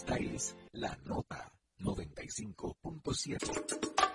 Esta es la nota 95.7.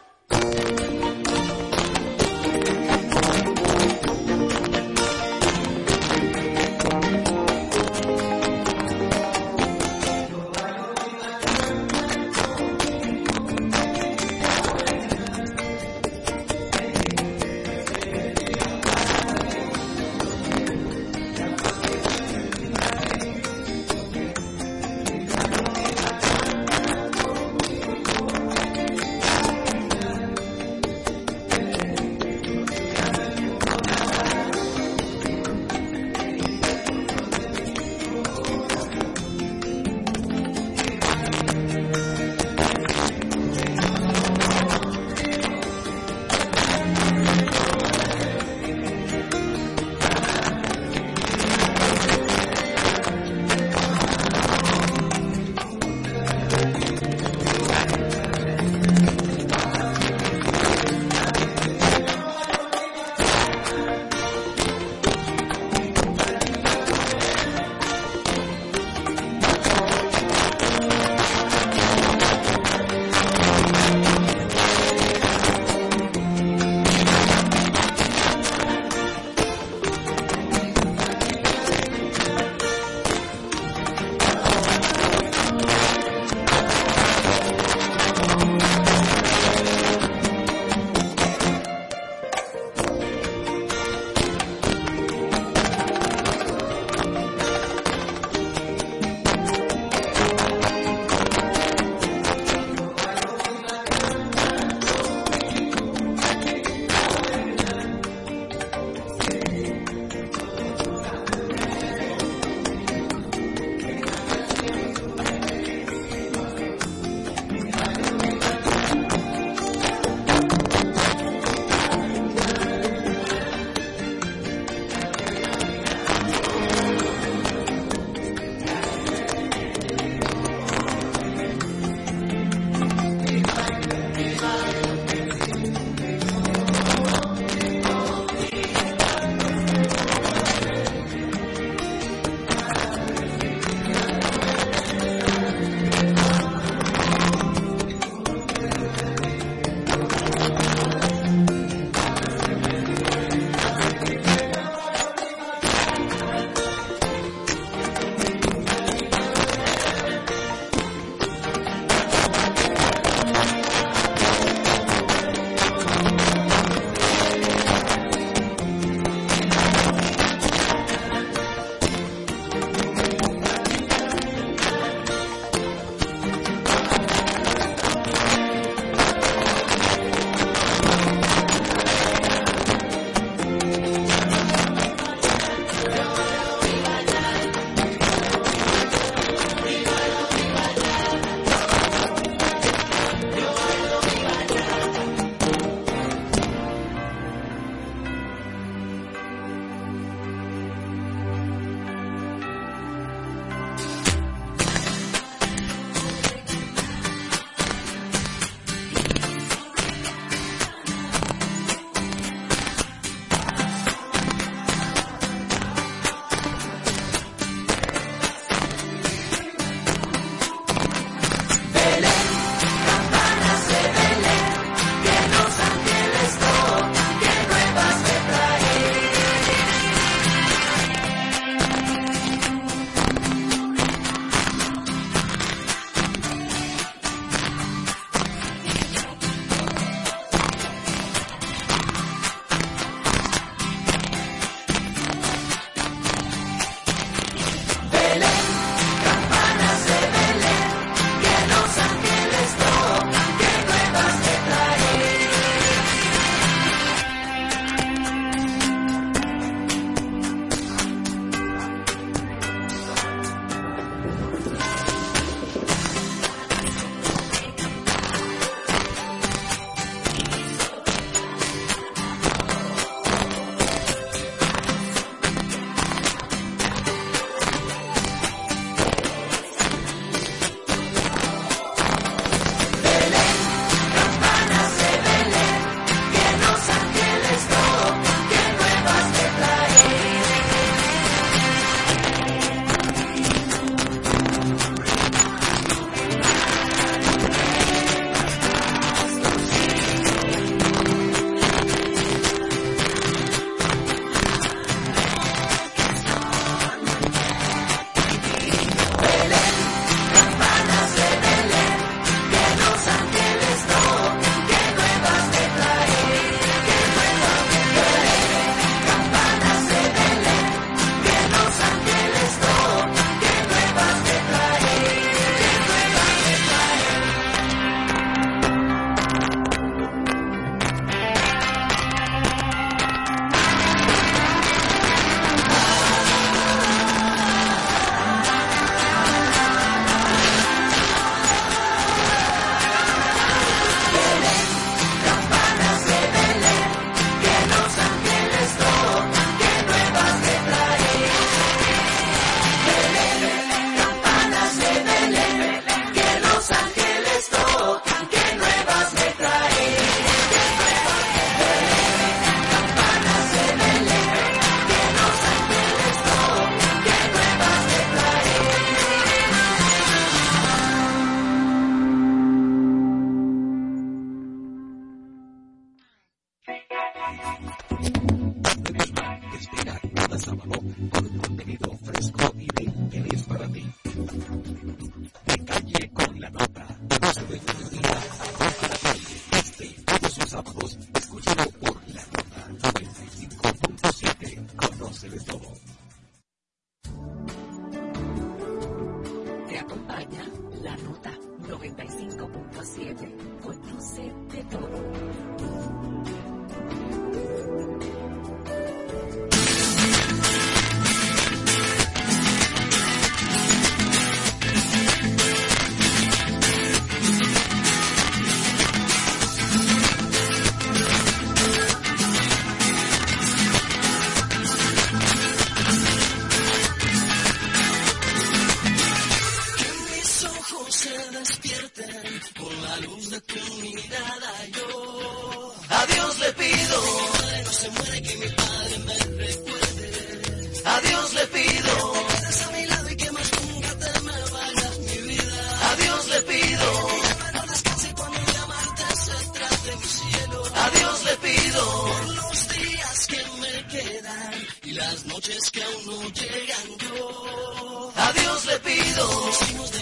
noches que aún no llegan yo. Adiós le pido.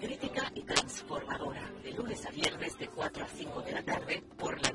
Crítica y Transformadora, de lunes a viernes de 4 a 5 de la tarde por la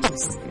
Thanks.